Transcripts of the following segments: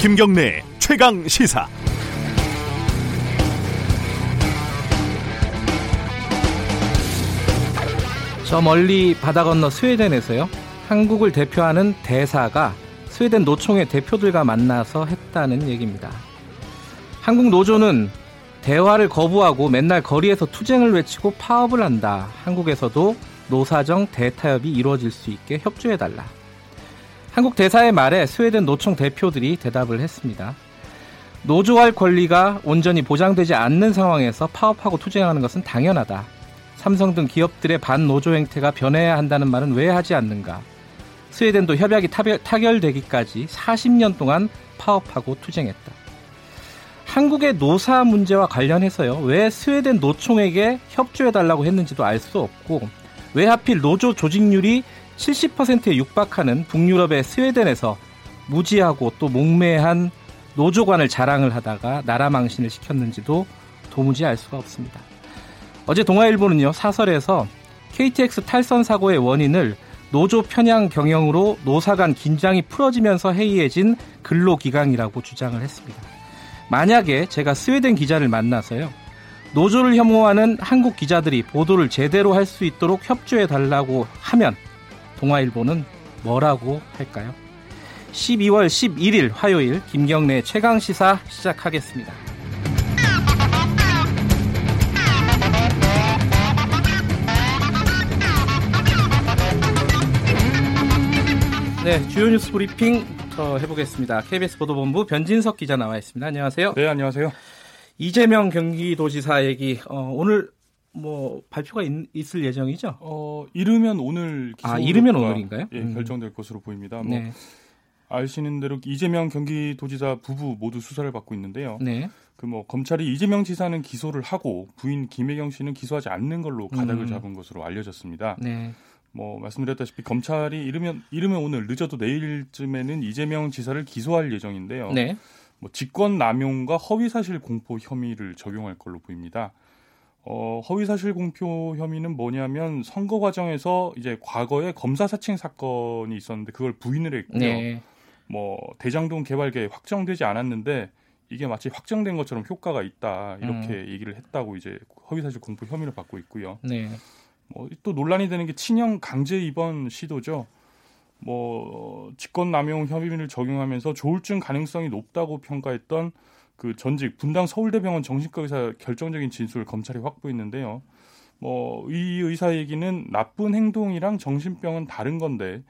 김경래 최강 시사. 저 멀리 바다 건너 스웨덴에서요. 한국을 대표하는 대사가 스웨덴 노총의 대표들과 만나서 했다는 얘기입니다. 한국 노조는 대화를 거부하고 맨날 거리에서 투쟁을 외치고 파업을 한다. 한국에서도 노사정 대타협이 이루어질 수 있게 협조해달라. 한국 대사의 말에 스웨덴 노총 대표들이 대답을 했습니다. 노조할 권리가 온전히 보장되지 않는 상황에서 파업하고 투쟁하는 것은 당연하다. 삼성 등 기업들의 반노조 행태가 변해야 한다는 말은 왜 하지 않는가? 스웨덴도 협약이 타결 되기까지 40년 동안 파업하고 투쟁했다. 한국의 노사 문제와 관련해서요. 왜 스웨덴 노총에게 협조해달라고 했는지도 알 수 없고 왜 하필 노조 조직률이 70%에 육박하는 북유럽의 스웨덴에서 무지하고 또 몽매한 노조관을 자랑을 하다가 나라 망신을 시켰는지도 도무지 알 수가 없습니다. 어제 동아일보는요 사설에서 KTX 탈선 사고의 원인을 노조 편향 경영으로 노사 간 긴장이 풀어지면서 해이해진 근로기강이라고 주장을 했습니다. 만약에 제가 스웨덴 기자를 만나서요. 노조를 혐오하는 한국 기자들이 보도를 제대로 할 수 있도록 협조해 달라고 하면 동아일보는 뭐라고 할까요? 12월 11일 화요일 김경래 최강 시사 시작하겠습니다. 네, 주요 뉴스 브리핑 더 해보겠습니다. KBS 보도본부 변진석 기자 나와 있습니다. 안녕하세요. 네, 안녕하세요. 이재명 경기도지사 얘기 어, 오늘 뭐 발표가 있, 을 예정이죠? 어, 이르면 오늘 아, 이르면 오늘인가요? 예, 음. 결정될 것으로 보입니다. 뭐 네. 아시는 대로 이재명 경기도지사 부부 모두 수사를 받고 있는데요. 네. 그 뭐 검찰이 이재명 지사는 기소를 하고 부인 김혜경 씨는 기소하지 않는 걸로 가닥을 음. 잡은 것으로 알려졌습니다. 네. 뭐 말씀드렸다시피 검찰이 이르면 이르면 오늘 늦어도 내일쯤에는 이재명 지사를 기소할 예정인데요. 네. 뭐 직권 남용과 허위 사실 공표 혐의를 적용할 걸로 보입니다. 어, 허위 사실 공표 혐의는 뭐냐면 선거 과정에서 이제 과거에 검사 사칭 사건이 있었는데 그걸 부인을 했고요. 네. 뭐 대장동 개발계 확정되지 않았는데 이게 마치 확정된 것처럼 효과가 있다 이렇게 음. 얘기를 했다고 이제 허위 사실 공표 혐의를 받고 있고요. 네. 뭐또 논란이 되는 게 친형 강제 입원 시도죠. 뭐 직권 남용 혐의를 적용하면서 조울증 가능성이 높다고 평가했던 그 전직 분당 서울대병원 정신과 의사 결정적인 진술을 검찰이 확보했는데요. 뭐 이 의사 얘기는 나쁜 행동이랑 정신병은 다른 건데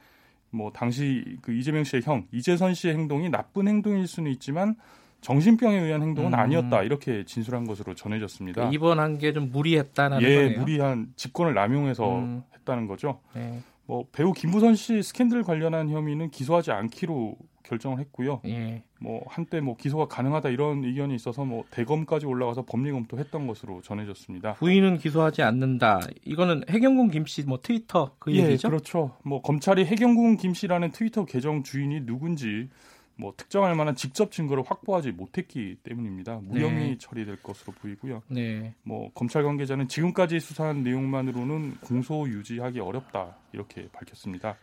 뭐 당시 그 이재명 씨의 형 이재선 씨의 행동이 나쁜 행동일 수는 있지만 정신병에 의한 행동은 음. 아니었다 이렇게 진술한 것으로 전해졌습니다. 그 입원한 게 좀 무리했다는 예, 거네요. 무리한 직권을 남용해서 음. 했다는 거죠. 네. 뭐 배우 김부선 씨 스캔들 관련한 혐의는 기소하지 않기로 결정을 했고요. 예. 뭐 한때 뭐 기소가 가능하다 이런 의견이 있어서 뭐 대검까지 올라가서 법리 검토했던 것으로 전해졌습니다. 부인은 기소하지 않는다. 이거는 해경군 김씨 뭐 트위터 그 예, 얘기죠? 그렇죠. 뭐 검찰이 해경군 김씨라는 트위터 계정 주인이 누군지 뭐 특정할 만한 직접 증거를 확보하지 못했기 때문입니다. 무혐의 네. 처리될 것으로 보이고요. 네. 뭐 검찰 관계자는 지금까지 수사한 내용만으로는 공소 유지하기 어렵다 이렇게 밝혔습니다.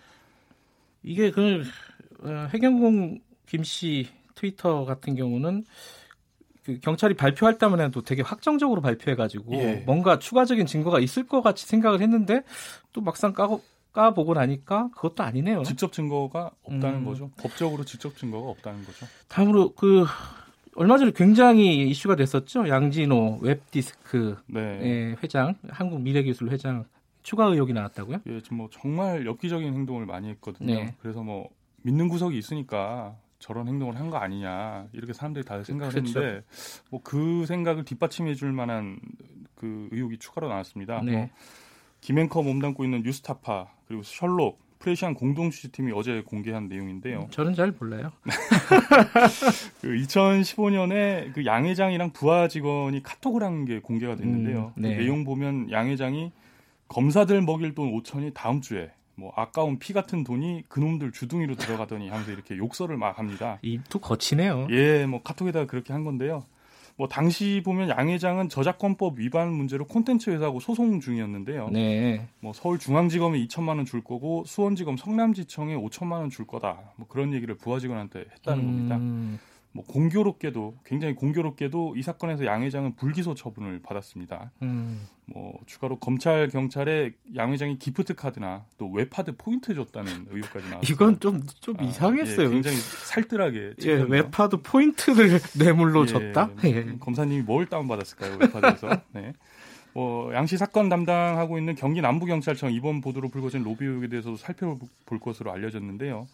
이게 그 어, 해경공 김씨 트위터 같은 경우는 그 경찰이 발표할 때만 해도 되게 확정적으로 발표해가지고 예. 뭔가 추가적인 증거가 있을 것 같이 생각을 했는데 또 막상 까고 까보고 나니까 그것도 아니네요. 직접 증거가 없다는 음. 거죠. 법적으로 직접 증거가 없다는 거죠. 다음으로 그 얼마 전에 굉장히 이슈가 됐었죠. 양진호 웹디스크 네. 예, 회장, 한국 미래기술 회장 추가 의혹이 나왔다고요? 예, 뭐 정말 엽기적인 행동을 많이 했거든요. 네. 그래서 뭐 믿는 구석이 있으니까 저런 행동을 한 거 아니냐 이렇게 사람들이 다들 생각을 그렇죠. 했는데 뭐 그 생각을 뒷받침해 줄 만한 그 의혹이 추가로 나왔습니다. 네. 뭐 김앤커 몸담고 있는 뉴스타파 그리고 셜록 프레시안 공동 취재팀이 어제 공개한 내용인데요. 음, 저는 잘 몰라요. 그 2015년에 그 양 회장이랑 부하 직원이 카톡을 한 게 공개가 됐는데요. 음, 네. 그 내용 보면 양 회장이 검사들 먹일 돈 5천이 다음 주에 뭐 아까운 피 같은 돈이 그놈들 주둥이로 들어가더니 하면서 이렇게 욕설을 막 합니다. 입도 거치네요. 예, 뭐 카톡에다가 그렇게 한 건데요. 뭐 당시 보면 양 회장은 저작권법 위반 문제로 콘텐츠 회사하고 소송 중이었는데요. 네. 뭐 서울중앙지검에 2천만 원 줄 거고 수원지검 성남지청에 5천만 원 줄 거다. 뭐 그런 얘기를 부하 직원한테 했다는 음... 겁니다. 뭐 공교롭게도 굉장히 공교롭게도 이 사건에서 양 회장은 불기소 처분을 받았습니다. 음. 뭐 추가로 검찰 경찰에 양 회장이 기프트 카드나 또 웹하드 포인트 줬다는 의혹까지 나왔어요. 이건 좀좀 좀 아, 이상했어요. 예, 굉장히 살뜰하게. 예, 웹하드 포인트를 뇌물로 예, 줬다. 예. 검사님이 뭘 다운 받았을까요? 웹하드에서. 네. 뭐 양 씨 사건 담당하고 있는 경기 남부경찰청 이번 보도로 불거진 로비 의혹에 대해서도 살펴볼 것으로 알려졌는데요.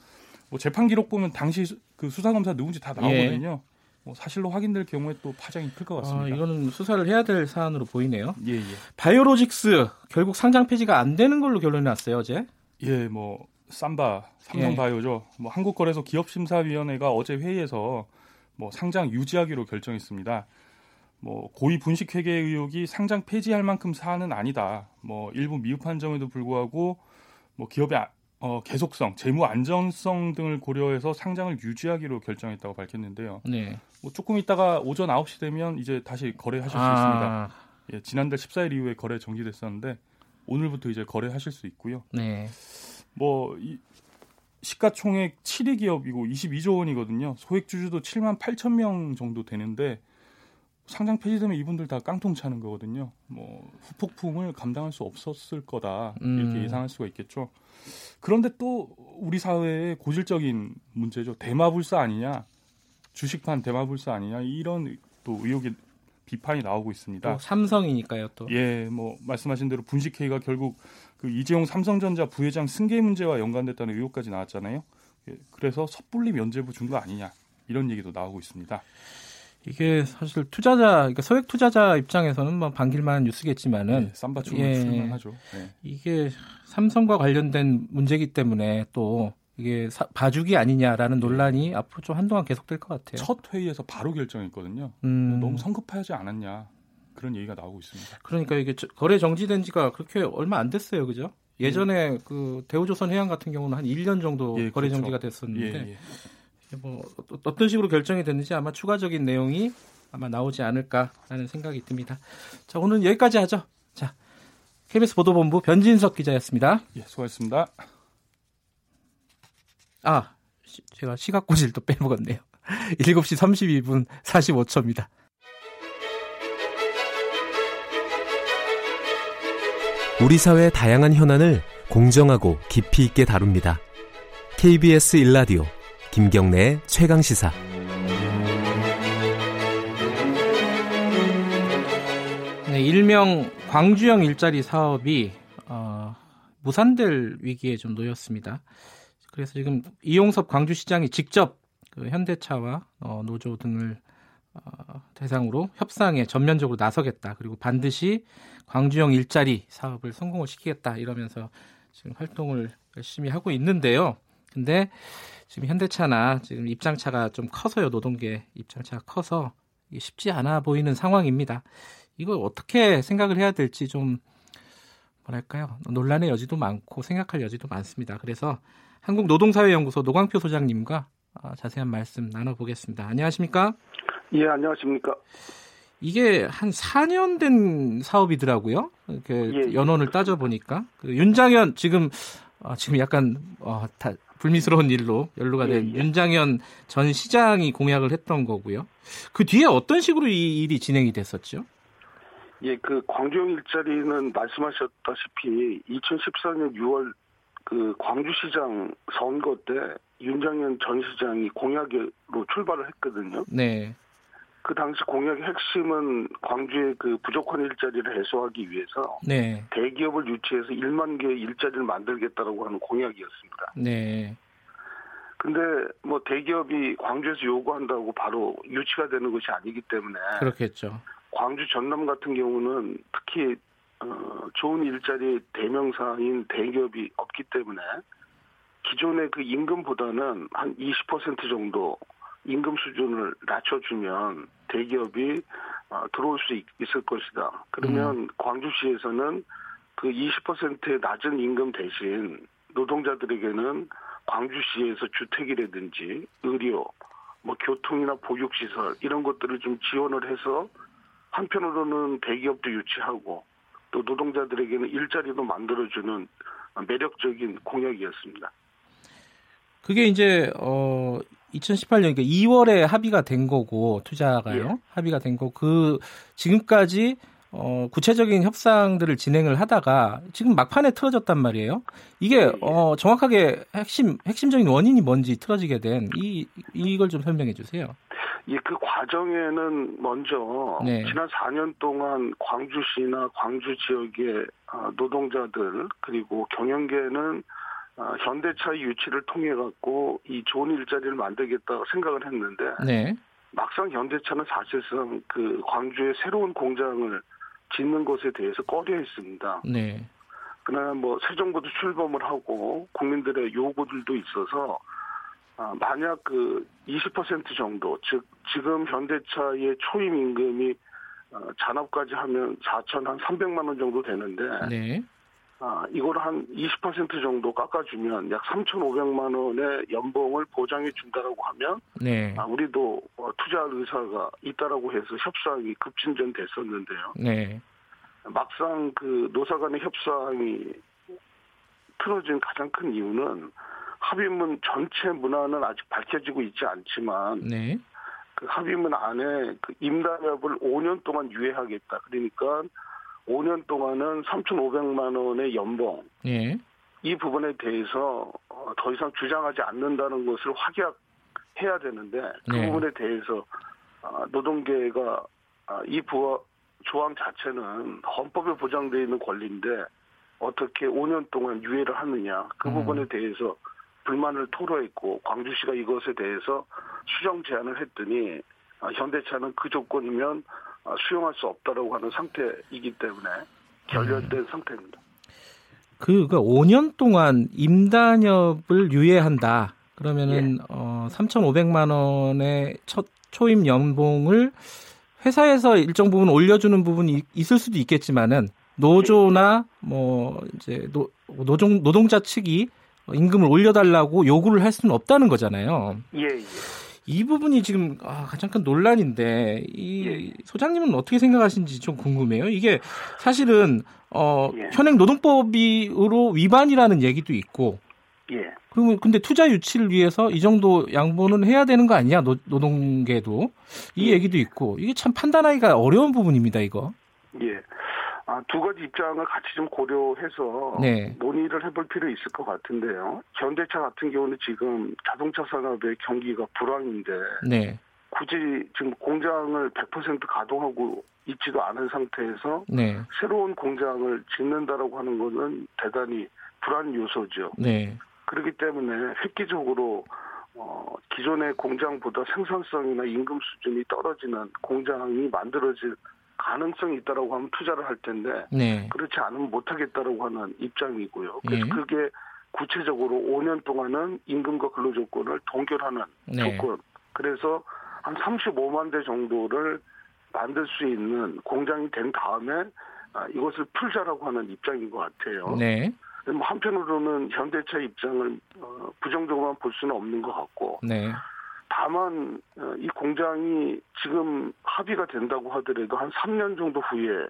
뭐 재판 기록 보면 당시 그 수사 검사 누군지 다 나오거든요. 예. 뭐 사실로 확인될 경우에 또 파장이 클 것 같습니다. 아, 이거는 수사를 해야 될 사안으로 보이네요. 예, 예. 바이오로직스 결국 상장 폐지가 안 되는 걸로 결론이 났어요 어제. 예, 뭐 삼바 삼성바이오죠. 예. 뭐 한국거래소 기업심사위원회가 어제 회의에서 뭐 상장 유지하기로 결정했습니다. 뭐 고의 분식 회계 의혹이 상장 폐지할 만큼 사안은 아니다. 뭐 일부 미흡한 점에도 불구하고 뭐 기업의 어, 계속성, 재무 안전성 등을 고려해서 상장을 유지하기로 결정했다고 밝혔는데요. 네. 뭐 조금 있다가 오전 9시 되면 이제 다시 거래하실 아. 수 있습니다. 예, 지난달 14일 이후에 거래 정지됐었는데 오늘부터 이제 거래하실 수 있고요. 네. 뭐 이, 시가총액 7위 기업이고 22조 원이거든요. 소액 주주도 7만 8천 명 정도 되는데 상장 폐지되면 이분들 다 깡통 차는 거거든요. 뭐 후폭풍을 감당할 수 없었을 거다 이렇게 음. 예상할 수가 있겠죠. 그런데 또 우리 사회의 고질적인 문제죠. 대마불사 아니냐, 주식판 대마불사 아니냐 이런 또 의혹이 비판이 나오고 있습니다. 삼성이니까요, 또. 예, 뭐 말씀하신 대로 분식회의가 결국 그 이재용 삼성전자 부회장 승계 문제와 연관됐다는 의혹까지 나왔잖아요. 예, 그래서 섣불리 면죄부 준 거 아니냐 이런 얘기도 나오고 있습니다. 이게 사실 투자자, 그러니까 소액 투자자 입장에서는 뭐 반길만한 뉴스겠지만은 네, 쌈바충을 예, 출만하죠. 네. 이게 삼성과 관련된 문제기 때문에 또 이게 사, 봐주기 아니냐라는 네. 논란이 앞으로 좀 한동안 계속될 것 같아요. 첫 회의에서 바로 결정했거든요. 음. 너무 성급하지 않았냐 그런 얘기가 나오고 있습니다. 그러니까 이게 거래 정지된 지가 그렇게 얼마 안 됐어요, 그죠? 예전에 음. 그 대우조선 해양 같은 경우는 한 1년 정도 예, 거래 그렇죠. 정지가 됐었는데 예, 예. 뭐 어떤 식으로 결정이 됐는지 아마 추가적인 내용이 아마 나오지 않을까라는 생각이 듭니다. 자, 오늘 여기까지 하죠. 자, KBS 보도본부 변진석 기자였습니다. 예, 수고하셨습니다. 아, 시, 제가 시각고지를 또 빼먹었네요. 7시 32분 45초입니다. 우리 사회의 다양한 현안을 공정하고 깊이 있게 다룹니다. KBS 일라디오 김경래의 최강 시사. 네, 일명 광주형 일자리 사업이 어, 무산될 위기에 좀 놓였습니다. 그래서 지금 이용섭 광주시장이 직접 그 현대차와 어, 노조 등을 어, 대상으로 협상에 전면적으로 나서겠다. 그리고 반드시 광주형 일자리 사업을 성공을 시키겠다. 이러면서 지금 활동을 열심히 하고 있는데요. 근데 지금 현대차나 지금 입장차가 좀 커서요. 노동계 입장차가 커서 쉽지 않아 보이는 상황입니다. 이걸 어떻게 생각을 해야 될지 좀 뭐랄까요 논란의 여지도 많고 생각할 여지도 많습니다. 그래서 한국노동사회연구소 노광표 소장님과 어, 자세한 말씀 나눠보겠습니다. 안녕하십니까? 예, 안녕하십니까? 이게 한 4년 된 사업이더라고요. 이렇게 예, 예. 연원을 따져 보니까 그 윤장현 지금 어, 지금 약간 어, 다 불미스러운 일로 연루가 된 예, 예. 윤장현 전 시장이 공약을 했던 거고요. 그 뒤에 어떤 식으로 이 일이 진행이 됐었죠? 예, 그 광주형 일자리는 말씀하셨다시피 2014년 6월 그 광주시장 선거 때 윤장현 전 시장이 공약으로 출발을 했거든요. 네. 그 당시 공약의 핵심은 광주의 그 부족한 일자리를 해소하기 위해서 네. 대기업을 유치해서 1만 개의 일자리를 만들겠다라고 하는 공약이었습니다. 네. 근데 뭐 대기업이 광주에서 요구한다고 바로 유치가 되는 것이 아니기 때문에 그렇겠죠. 광주 전남 같은 경우는 특히 어, 좋은 일자리 대명사인 대기업이 없기 때문에 기존의 그 임금보다는 한 20% 정도 임금 수준을 낮춰주면 대기업이 어, 들어올 수 있, 을 것이다. 그러면 음. 광주시에서는 그 20%의 낮은 임금 대신 노동자들에게는 광주시에서 주택이라든지 의료, 뭐 교통이나 보육시설 이런 것들을 좀 지원을 해서 한편으로는 대기업도 유치하고 또 노동자들에게는 일자리도 만들어주는 매력적인 공약이었습니다. 그게 이제 어 2018년 그러니까 2월에 합의가 된 거고 투자가요. 예. 합의가 된 거 그 지금까지 어, 구체적인 협상들을 진행을 하다가 지금 막판에 틀어졌단 말이에요. 이게 예, 예. 어, 정확하게 핵심 핵심적인 원인이 뭔지 틀어지게 된 이 이걸 좀 설명해 주세요. 예, 그 과정에는 먼저 네. 지난 4년 동안 광주시나 광주 지역의 어, 노동자들 그리고 경영계는 어, 현대차의 유치를 통해 갖고 이 좋은 일자리를 만들겠다고 생각을 했는데 네. 막상 현대차는 사실상 그 광주에 새로운 공장을 짓는 것에 대해서 꺼려했습니다. 네. 그러나 뭐 새 정부도 출범을 하고 국민들의 요구들도 있어서 아, 만약 그 20% 정도 즉 지금 현대차의 초임 임금이 어, 잔업까지 하면 4천 한 300만 원 정도 되는데 네. 아, 이걸 한 20% 정도 깎아주면 약 3,500만 원의 연봉을 보장해 준다라고 하면 네. 아, 우리도 어, 투자할 의사가 있다라고 해서 협상이 급진전됐었는데요. 네. 막상 그 노사 간의 협상이 틀어진 가장 큰 이유는 합의문 전체 문화는 아직 밝혀지고 있지 않지만 네. 그 합의문 안에 그 임단협을 5년 동안 유예하겠다. 그러니까 5년 동안은 3,500만 원의 연봉. 예. 이 부분에 대해서 어, 더 이상 주장하지 않는다는 것을 확약해야 되는데 그 네. 부분에 대해서 어, 노동계가 아, 이 부와 조항 자체는 헌법에 보장되어 있는 권리인데 어떻게 5년 동안 유예를 하느냐 그 음. 부분에 대해서 불만을 토로했고 광주시가 이것에 대해서 수정 제안을 했더니 아, 현대차는 그 조건이면 아, 수용할 수 없다라고 하는 상태이기 때문에 결렬된 음. 상태입니다. 그, 그 5년 동안 임단협을 유예한다. 그러면은 예. 어 3,500만 원의 첫 초임 연봉을 회사에서 일정 부분 올려주는 부분이 있을 수도 있겠지만은 노조나 뭐 이제 노, 노동 노동자 측이 임금을 올려달라고 요구를 할 수는 없다는 거잖아요. 예, 예. 이 부분이 지금 아, 가장 큰 논란인데 이 예. 소장님은 어떻게 생각하시는지 좀 궁금해요. 이게 사실은 어, 예. 현행 노동법으로 위반이라는 얘기도 있고. 예. 그러면 근데 투자 유치를 위해서 이 정도 양보는 해야 되는 거 아니야? 노, 노동계도 이 예. 얘기도 있고 이게 참 판단하기가 어려운 부분입니다. 이거. 예. 아, 두 가지 입장을 같이 좀 고려해서 네. 논의를 해볼 필요 있을 것 같은데요. 현대차 같은 경우는 지금 자동차 산업의 경기가 불황인데 네. 굳이 지금 공장을 100% 가동하고 있지도 않은 상태에서 네. 새로운 공장을 짓는다라고 하는 것은 대단히 불안 요소죠. 네. 그렇기 때문에 획기적으로 어, 기존의 공장보다 생산성이나 임금 수준이 떨어지는 공장이 만들어질 가능성이 있다라고 하면 투자를 할 텐데 네. 그렇지 않으면 못하겠다라고 하는 입장이고요. 그래서 네. 그게 구체적으로 5년 동안은 임금과 근로조건을 동결하는 네. 조건. 그래서 한 35만 대 정도를 만들 수 있는 공장이 된 다음에 아, 이것을 풀자라고 하는 입장인 것 같아요. 네. 뭐 한편으로는 현대차 입장을 어, 부정적으로만 볼 수는 없는 것 같고 네. 다만 어, 이 공장이 지금 합의가 된다고 하더라도 한 3년 정도 후에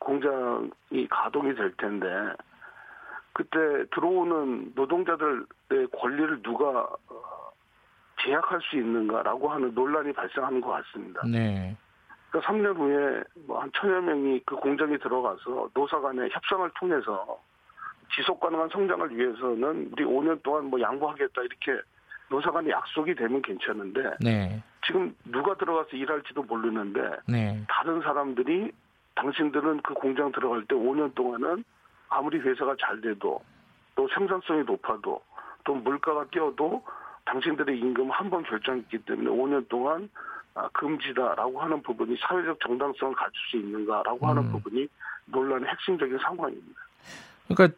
공장이 가동이 될 텐데 그때 들어오는 노동자들의 권리를 누가 어, 제약할 수 있는가라고 하는 논란이 발생하는 것 같습니다. 네. 그러니까 3년 후에 뭐 한 천여 명이 그 공장에 들어가서 노사 간의 협상을 통해서 지속 가능한 성장을 위해서는 우리 5년 동안 뭐 양보하겠다 이렇게 노사 간에 약속이 되면 괜찮은데 네. 지금 누가 들어가서 일할지도 모르는데 네. 다른 사람들이 당신들은 그 공장 들어갈 때 5년 동안은 아무리 회사가 잘 돼도 또 생산성이 높아도 또 물가가 뛰어도 당신들의 임금 한 번 결정했기 때문에 5년 동안 아, 금지다라고 하는 부분이 사회적 정당성을 갖출 수 있는가라고 음. 하는 부분이 논란의 핵심적인 상황입니다. 그러니까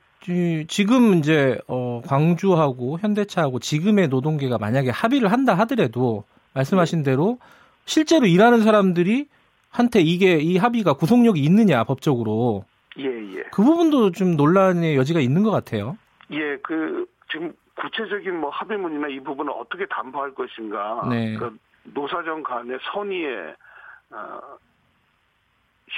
지금 이제 어 광주하고 현대차하고 지금의 노동계가 만약에 합의를 한다 하더라도 말씀하신 대로 실제로 일하는 사람들이 한테 이게 이 합의가 구속력이 있느냐 법적으로 예, 예. 그 부분도 좀 논란의 여지가 있는 것 같아요. 예, 그 지금 구체적인 뭐 합의문이나 이 부분을 어떻게 담보할 것인가. 네. 그 노사정 간의 선의에 어,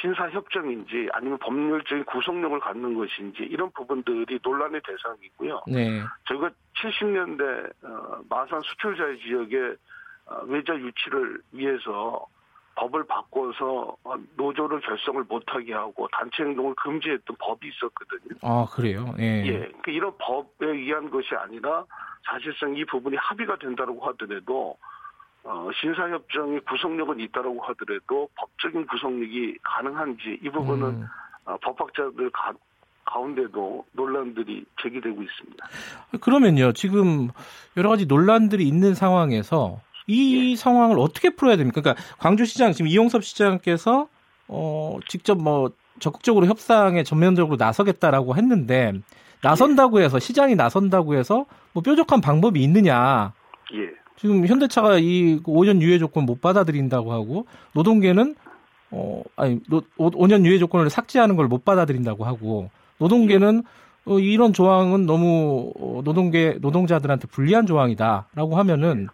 신사협정인지 아니면 법률적인 구속력을 갖는 것인지 이런 부분들이 논란의 대상이고요. 네. 저희가 70년대 어, 마산 수출자의 지역에 어, 외자 유치를 위해서 법을 바꿔서 어, 노조를 결성을 못하게 하고 단체 행동을 금지했던 법이 있었거든요. 아 그래요? 예. 예. 그러니까 이런 법에 의한 것이 아니라 사실상 이 부분이 합의가 된다고 하더라도 어, 신사협정의 구속력은 있다라고 하더라도 법적인 구속력이 가능한지 이 부분은 음. 어, 법학자들 가, 가운데도 논란들이 제기되고 있습니다. 그러면요, 지금 여러 가지 논란들이 있는 상황에서 이 예. 상황을 어떻게 풀어야 됩니까? 그러니까 광주시장 지금 이용섭 시장께서 어, 직접 뭐 적극적으로 협상에 전면적으로 나서겠다라고 했는데 나선다고 해서 시장이 나선다고 해서 뭐 뾰족한 방법이 있느냐? 예. 지금 현대차가 이 5년 유예 조건 못 받아들인다고 하고 노동계는 어 아니 5년 유예 조건을 삭제하는 걸 못 받아들인다고 하고 노동계는 어, 이런 조항은 너무 어, 노동계 노동자들한테 불리한 조항이다라고 하면은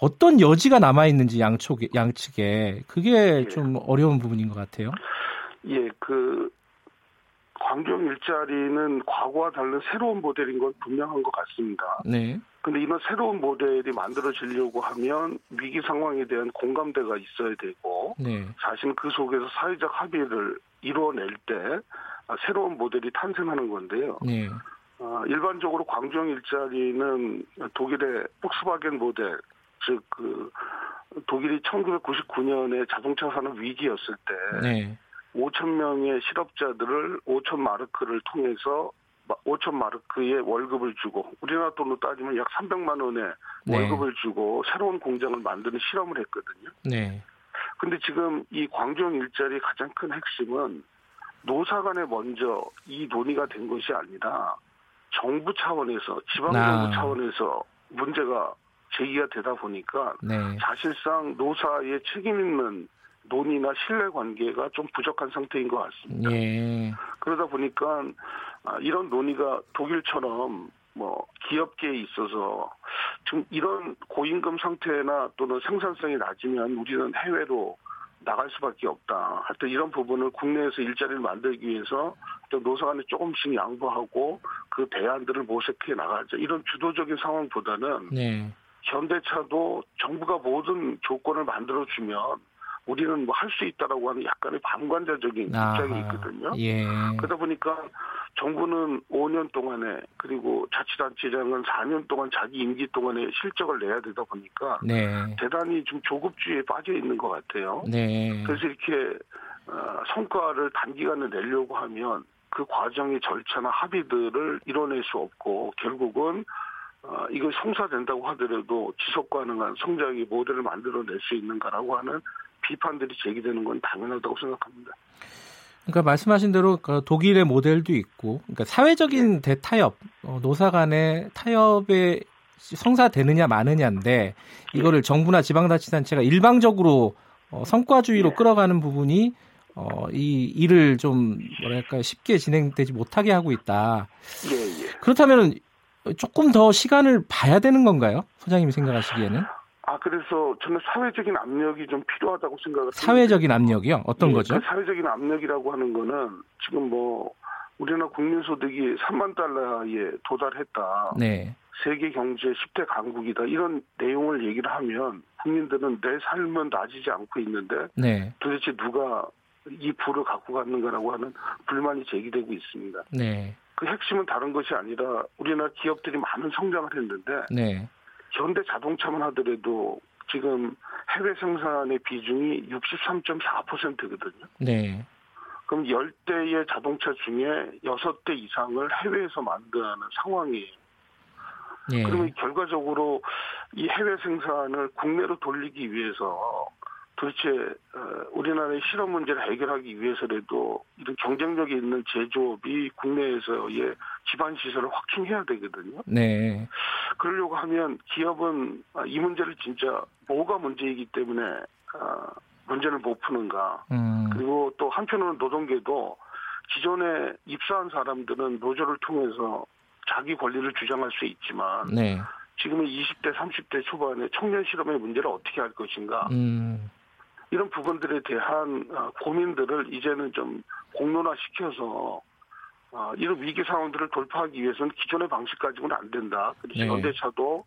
어떤 여지가 남아 있는지 양쪽 양측에 그게 예. 좀 어려운 부분인 것 같아요. 예, 그 광종 일자리는 과거와 다른 새로운 모델인 건 분명한 것 같습니다. 네. 근데 이런 새로운 모델이 만들어지려고 하면 위기 상황에 대한 공감대가 있어야 되고 네. 사실 그 속에서 사회적 합의를 이루어낼 때 새로운 모델이 탄생하는 건데요. 네. 어, 일반적으로 광종 일자리는 독일의 폭스바겐 모델, 즉 그 독일이 1999년에 자동차 산업 위기였을 때 네. 5천 명의 실업자들을 5천 마르크를 통해서 5천 마르크의 월급을 주고 우리나라 돈으로 따지면 약 300만 원의 네. 월급을 주고 새로운 공장을 만드는 실험을 했거든요. 네. 근데 지금 이 광종 일자리의 가장 큰 핵심은 노사 간에 먼저 이 논의가 된 것이 아니라 정부 차원에서 지방정부 아. 차원에서 문제가 제기가 되다 보니까 네. 사실상 노사의 책임 있는 논의나 신뢰 관계가 좀 부족한 상태인 것 같습니다. 예. 그러다 보니까 아, 이런 논의가 독일처럼 뭐 기업계에 있어서 지금 이런 고임금 상태나 또는 생산성이 낮으면 우리는 해외로 나갈 수밖에 없다. 하여튼 이런 부분을 국내에서 일자리를 만들기 위해서 노사간에 조금씩 양보하고 그 대안들을 모색해 나가자. 이런 주도적인 상황보다는 네. 현대차도 정부가 모든 조건을 만들어주면 우리는 뭐 할 수 있다라고 하는 약간의 방관자적인 아하, 입장이 있거든요. 예. 그러다 보니까 정부는 5년 동안에 그리고 자치단체장은 4년 동안 자기 임기 동안에 실적을 내야 되다 보니까 네. 대단히 좀 조급주의에 빠져 있는 것 같아요. 네. 그래서 이렇게 어, 성과를 단기간에 내려고 하면 그 과정의 절차나 합의들을 이뤄낼 수 없고 결국은 어, 이걸 성사된다고 하더라도 지속 가능한 성장의 모델을 만들어낼 수 있는가라고 하는 비판들이 제기되는 건 당연하다고 생각합니다. 그러니까 말씀하신 대로 그 독일의 모델도 있고, 그러니까 사회적인 네. 대타협, 어, 노사 간의 타협에 성사되느냐 마느냐인데 이거를 네. 정부나 지방자치단체가 일방적으로 어, 성과주의로 네. 끌어가는 부분이 어, 이 일을 좀 뭐랄까 쉽게 진행되지 못하게 하고 있다. 예, 예. 그렇다면 조금 더 시간을 봐야 되는 건가요, 소장님이 생각하시기에는? 아 그래서 저는 사회적인 압력이 좀 필요하다고 생각을 사회적인 압력이요? 어떤 네, 거죠? 그 사회적인 압력이라고 하는 거는 지금 뭐 우리나라 국민 소득이 3만 달러에 도달했다. 네. 세계 경제 10대 강국이다. 이런 내용을 얘기를 하면 국민들은 내 삶은 나아지지 않고 있는데 네. 도대체 누가 이 부를 갖고 갔는가라고 하는 불만이 제기되고 있습니다. 네. 그 핵심은 다른 것이 아니라 우리나라 기업들이 많은 성장을 했는데 네. 현대 자동차만 하더라도 지금 해외 생산의 비중이 63.4%거든요. 네. 그럼 10대의 자동차 중에 6대 이상을 해외에서 만드는 상황이에요. 네. 그러면 결과적으로 이 해외 생산을 국내로 돌리기 위해서 도대체 어, 우리나라의 실업 문제를 해결하기 위해서라도 이런 경쟁력이 있는 제조업이 국내에서의 기반 시설을 확충해야 되거든요. 네. 그러려고 하면 기업은 아, 이 문제를 진짜 뭐가 문제이기 때문에 아, 문제를 못 푸는가. 음. 그리고 또 한편으로는 노동계도 기존에 입사한 사람들은 노조를 통해서 자기 권리를 주장할 수 있지만 네. 지금은 20대, 30대 초반에 청년 실업의 문제를 어떻게 할 것인가. 음. 이런 부분들에 대한 어, 고민들을 이제는 좀 공론화시켜서 어, 이런 위기 상황들을 돌파하기 위해서는 기존의 방식 가지고는 안 된다. 그래서 네. 현대차도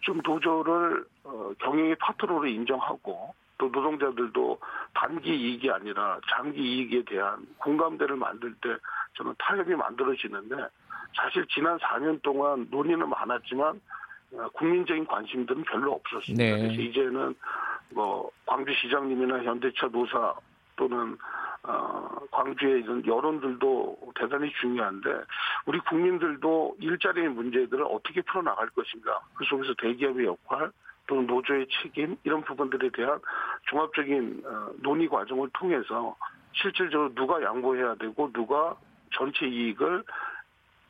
좀 노조를 어, 경영의 파트너로 인정하고 또 노동자들도 단기 이익이 아니라 장기 이익에 대한 공감대를 만들 때 저는 타협이 만들어지는데 사실 지난 4년 동안 논의는 많았지만 어, 국민적인 관심들은 별로 없었습니다. 네. 그래서 이제는 뭐 광주시장님이나 현대차 노사 또는 어, 광주의 이런 여론들도 대단히 중요한데 우리 국민들도 일자리의 문제들을 어떻게 풀어나갈 것인가 그 속에서 대기업의 역할 또는 노조의 책임 이런 부분들에 대한 종합적인 어, 논의 과정을 통해서 실질적으로 누가 양보해야 되고 누가 전체 이익을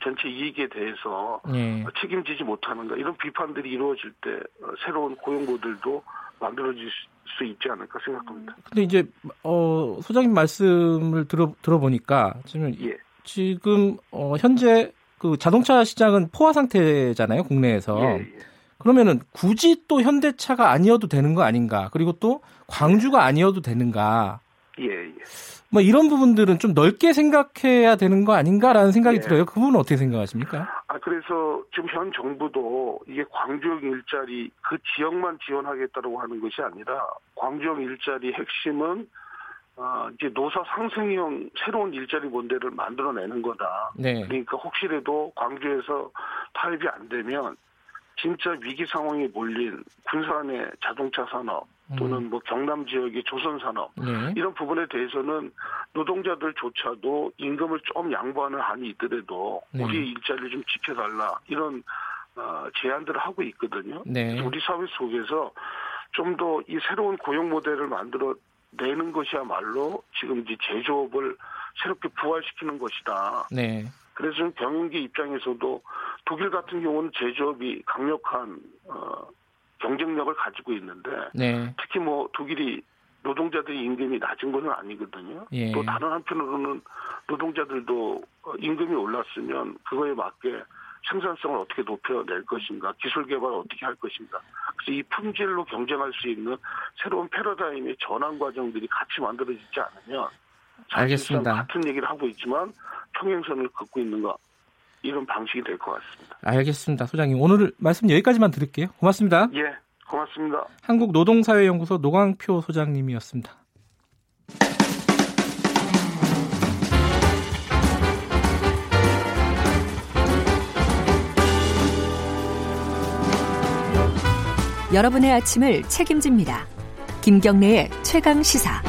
전체 이익에 대해서 네. 책임지지 못하는가 이런 비판들이 이루어질 때 어, 새로운 고용모델도 만들어질 수 있지 않을까 생각합니다. 근데 이제 어, 소장님 말씀을 들어 들어보니까 지금 예. 지금 어, 현재 그 자동차 시장은 포화 상태잖아요 국내에서. 예, 예. 그러면은 굳이 또 현대차가 아니어도 되는 거 아닌가? 그리고 또 광주가 아니어도 되는가? 예, 예. 뭐 이런 부분들은 좀 넓게 생각해야 되는 거 아닌가라는 생각이 예. 들어요. 그 부분은 어떻게 생각하십니까? 아 그래서 지금 현 정부도 이게 광주형 일자리 그 지역만 지원하겠다고 하는 것이 아니라 광주형 일자리 핵심은 어, 이제 노사 상생형 새로운 일자리 모델을 만들어내는 거다. 네. 그러니까 혹시라도 광주에서 타협이 안 되면 진짜 위기 상황에 몰린 군산의 자동차 산업 또는 음. 뭐 경남 지역의 조선 산업 네. 이런 부분에 대해서는 노동자들조차도 임금을 좀 양보하는 한이 있더라도 네. 우리 일자리를 좀 지켜달라 이런 어, 제안들을 하고 있거든요. 네. 우리 사회 속에서 좀 더 이 새로운 고용 모델을 만들어 내는 것이야말로 지금 이제 제조업을 새롭게 부활시키는 것이다. 네. 그래서 경영계 입장에서도 독일 같은 경우는 제조업이 강력한 어, 경쟁력을 가지고 있는데 네. 특히 뭐 독일이 노동자들의 임금이 낮은 것은 아니거든요. 예. 또 다른 한편으로는 노동자들도 어, 임금이 올랐으면 그거에 맞게 생산성을 어떻게 높여낼 것인가, 기술 개발을 어떻게 할 것인가. 그래서 이 품질로 경쟁할 수 있는 새로운 패러다임의 전환 과정들이 같이 만들어지지 않으면 알겠습니다. 같은 얘기를 하고 있지만 평행선을 걷고 있는 거 이런 방식이 될 것 같습니다. 알겠습니다. 소장님 오늘 말씀 여기까지만 드릴게요. 고맙습니다. 예, 고맙습니다. 한국노동사회연구소 노광표 소장님이었습니다. 여러분의 아침을 책임집니다. 김경래의 최강 시사.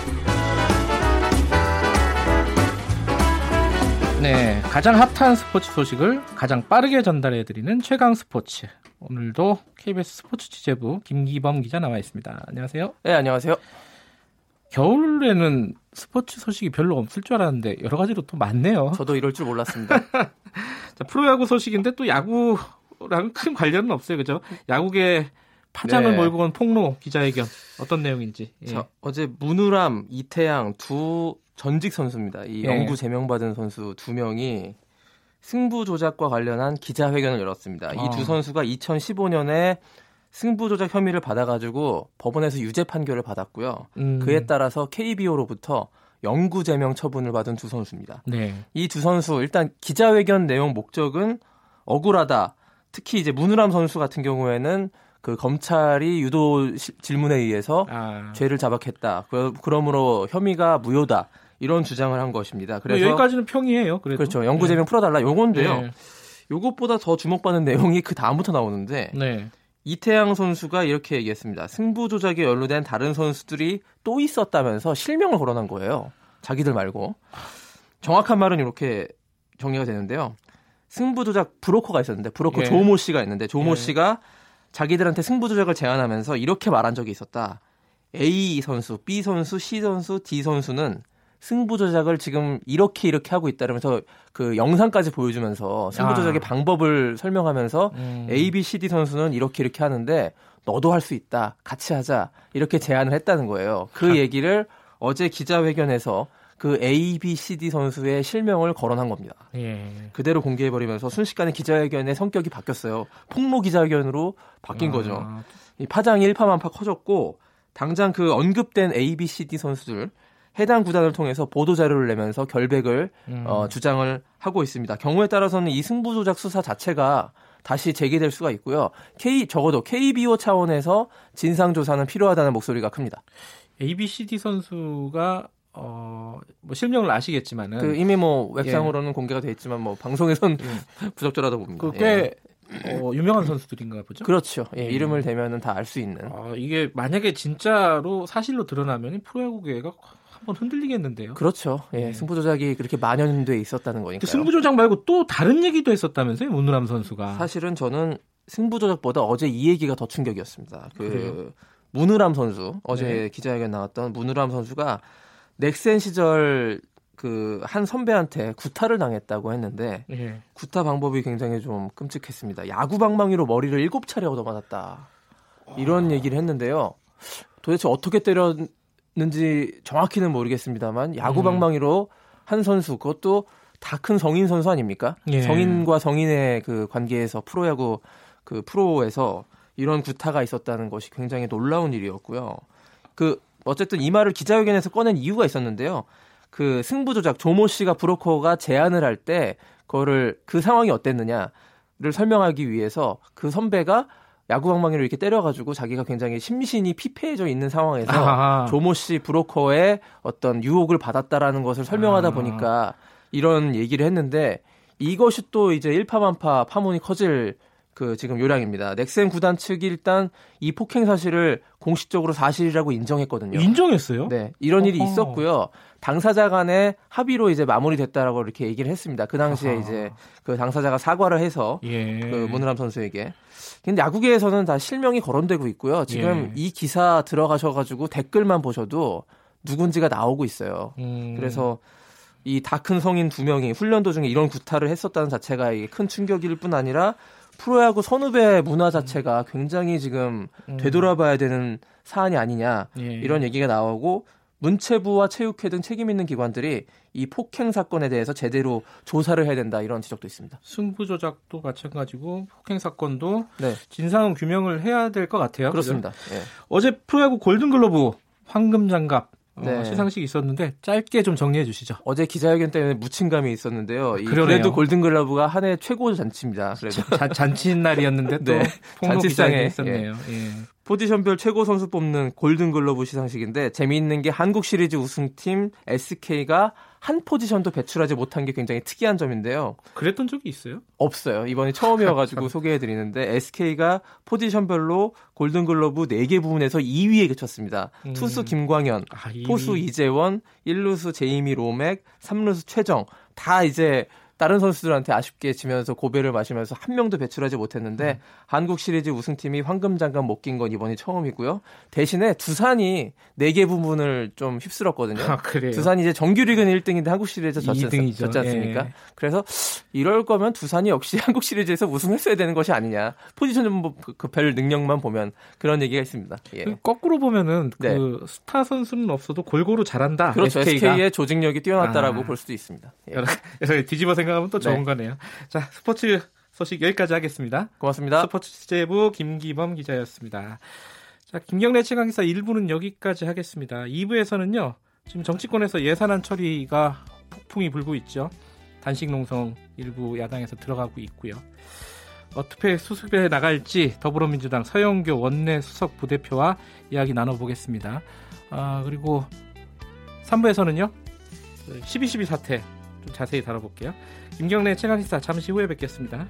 네, 가장 핫한 스포츠 소식을 가장 빠르게 전달해드리는 최강 스포츠. 오늘도 KBS 스포츠 취재부 김기범 기자 나와 있습니다. 안녕하세요. 네, 안녕하세요. 겨울에는 스포츠 소식이 별로 없을 줄 알았는데 여러 가지로 또 많네요. 저도 이럴 줄 몰랐습니다. 자, 프로야구 소식인데 또 야구랑 큰 관련은 없어요, 그죠? 야구계 파장을 네. 몰고 온 폭로 기자회견 어떤 내용인지. 예. 자, 어제 문우람, 이태양 두 전직 선수입니다. 이 네. 영구 제명받은 선수 두 명이 승부 조작과 관련한 기자회견을 열었습니다. 아. 이두 선수가 2015년에 승부 조작 혐의를 받아가지고 법원에서 유죄 판결을 받았고요. 음. 그에 따라서 KBO로부터 영구 제명 처분을 받은 두 선수입니다. 네. 이두 선수 일단 기자회견 내용 목적은 억울하다. 특히 이제 문우람 선수 같은 경우에는 그 검찰이 유도 질문에 의해서 아. 죄를 자박했다. 그러므로 혐의가 무효다. 이런 주장을 한 것입니다. 뭐 그래서 여기까지는 평이에요. 그래도. 그렇죠. 영구제명 네. 풀어달라. 요건데요. 네. 요것보다 더 주목받는 내용이 그 다음부터 나오는데 네. 이태양 선수가 이렇게 얘기했습니다. 승부 조작에 연루된 다른 선수들이 또 있었다면서 실명을 거론한 거예요. 자기들 말고. 정확한 말은 이렇게 정리가 되는데요. 승부 조작 브로커가 있었는데 브로커 예. 조모 씨가 있는데 조모 예. 씨가 자기들한테 승부 조작을 제안하면서 이렇게 말한 적이 있었다. A 선수, B 선수, C 선수, D 선수는 승부 조작을 지금 이렇게 이렇게 하고 있다면서 그 영상까지 보여주면서 승부 조작의 아. 방법을 설명하면서 음. A, B, C, D 선수는 이렇게 이렇게 하는데 너도 할 수 있다. 같이 하자. 이렇게 제안을 했다는 거예요. 그 얘기를 어제 기자회견에서 그 A, B, C, D 선수의 실명을 거론한 겁니다. 예. 그대로 공개해버리면서 순식간에 기자회견의 성격이 바뀌었어요. 폭로 기자회견으로 바뀐 아. 거죠. 이 파장이 일파만파 커졌고 당장 그 언급된 A, B, C, D 선수들 해당 구단을 통해서 보도 자료를 내면서 결백을 음. 어, 주장을 하고 있습니다. 경우에 따라서는 이 승부 조작 수사 자체가 다시 재개될 수가 있고요. K 적어도 KBO 차원에서 진상 조사는 필요하다는 목소리가 큽니다. A, B, C, D 선수가 어, 뭐 실명을 아시겠지만은 그 이미 뭐 웹상으로는 예. 공개가 돼 있지만 뭐 방송에선 예. 부적절하다 봅니다. 그꽤 예. 어, 유명한 선수들인가 보죠. 그렇죠. 예, 음. 이름을 대면은 다 알 수 있는. 아, 이게 만약에 진짜로 사실로 드러나면 프로야구계가 한번 흔들리겠는데요. 그렇죠. 예, 네. 승부 조작이 그렇게 만연돼 있었다는 거니까. 승부 조작 말고 또 다른 얘기도 했었다면서요, 문우람 선수가. 사실은 저는 승부 조작보다 어제 이 얘기가 더 충격이었습니다. 그 그래요? 문우람 선수 어제 네. 기자회견 나왔던 문우람 선수가 넥센 시절 그 한 선배한테 구타를 당했다고 했는데 네. 구타 방법이 굉장히 좀 끔찍했습니다. 야구 방망이로 머리를 일곱 차례 얻어맞았다. 이런 와. 얘기를 했는데요. 도대체 어떻게 때렸 는지 정확히는 모르겠습니다만 야구 음. 방망이로 한 선수 그것도 다 큰 성인 선수 아닙니까? 예. 성인과 성인의 그 관계에서 프로야구 그 프로에서 이런 구타가 있었다는 것이 굉장히 놀라운 일이었고요. 그 어쨌든 이 말을 기자회견에서 꺼낸 이유가 있었는데요. 그 승부 조작 조모 씨가 브로커가 제안을 할 때 그거를 그 상황이 어땠느냐를 설명하기 위해서 그 선배가 야구 방망이를 이렇게 때려가지고 자기가 굉장히 심신이 피폐해져 있는 상황에서 아하. 조모 씨 브로커의 어떤 유혹을 받았다라는 것을 설명하다 아. 보니까 이런 얘기를 했는데 이것이 또 이제 일파만파 파문이 커질 그 지금 요량입니다. 넥센 구단 측이 일단 이 폭행 사실을 공식적으로 사실이라고 인정했거든요. 인정했어요? 네, 이런 일이 어허. 있었고요. 당사자 간의 합의로 이제 마무리됐다라고 이렇게 얘기를 했습니다. 그 당시에 아하. 이제 그 당사자가 사과를 해서 예. 그 문우람 선수에게. 근데 야구계에서는 다 실명이 거론되고 있고요. 지금 예. 이 기사 들어가셔 가지고 댓글만 보셔도 누군지가 나오고 있어요. 음. 그래서 이 다 큰 성인 두 명이 훈련 도중에 이런 구타를 했었다는 자체가 큰 충격일 뿐 아니라 프로야구 선후배 문화 자체가 굉장히 지금 음. 되돌아봐야 되는 사안이 아니냐 예. 이런 얘기가 나오고 문체부와 체육회 등 책임 있는 기관들이 이 폭행 사건에 대해서 제대로 조사를 해야 된다 이런 지적도 있습니다. 승부 조작도 마찬가지고 폭행 사건도 네. 진상 규명을 해야 될 것 같아요. 그렇습니다. 예. 어제 프로야구 골든글러브 황금 장갑 어, 네. 시상식이 있었는데 짧게 좀 정리해 주시죠. 어제 기자회견 때문에 묻힌감이 있었는데요. 이 그래도 골든글러브가 한 해 최고 잔치입니다. 그래도 자, 잔치 날이었는데 또 네. 잔치상에 있었네요. 예. 예. 포지션별 최고 선수 뽑는 골든글러브 시상식인데 재미있는 게 한국 시리즈 우승팀 SK가 한 포지션도 배출하지 못한 게 굉장히 특이한 점인데요. 그랬던 적이 있어요? 없어요. 이번이 처음이어가지고 소개해드리는데 SK가 포지션별로 골든글러브 4개 부분에서 2위에 그쳤습니다. 음. 투수 김광현, 아, 포수 이재원, 1루수 제이미 로맥, 3루수 최정 다 이제 다른 선수들한테 아쉽게 지면서 고배를 마시면서 한 명도 배출하지 못했는데 음. 한국 시리즈 우승팀이 황금 장갑 못 낀 건 이번이 처음이고요. 대신에 두산이 4개 부분을 좀 휩쓸었거든요. 아, 두산이 이제 정규리그는 1등인데 한국 시리즈 졌지, 졌지 않습니까? 예. 그래서 이럴 거면 두산이 역시 한국 시리즈에서 우승했어야 되는 것이 아니냐. 포지션 좀 급할 능력만 보면 그런 얘기가 있습니다. 예. 그 거꾸로 보면은 네. 그 스타 선수는 없어도 골고루 잘한다. 그렇죠. SK가. SK의 조직력이 뛰어났다라고 아. 볼 수도 있습니다. 예. 뒤집어 생각 생각하면 또 좋은 네. 거네요. 자, 스포츠 소식 여기까지 하겠습니다. 고맙습니다. 스포츠 취재부 김기범 기자였습니다. 자, 김경래 최강기사 1부는 여기까지 하겠습니다. 2부에서는요, 지금 정치권에서 예산안 처리가 폭풍이 불고 있죠. 단식 농성 일부 야당에서 들어가고 있고요. 어떻게 수습해 나갈지 더불어민주당 서영교 원내 수석 부대표와 이야기 나눠보겠습니다. 아, 그리고 3부에서는요, 12.12 사태 좀 자세히 다뤄볼게요. 김경래 최강시사 잠시 후에 뵙겠습니다.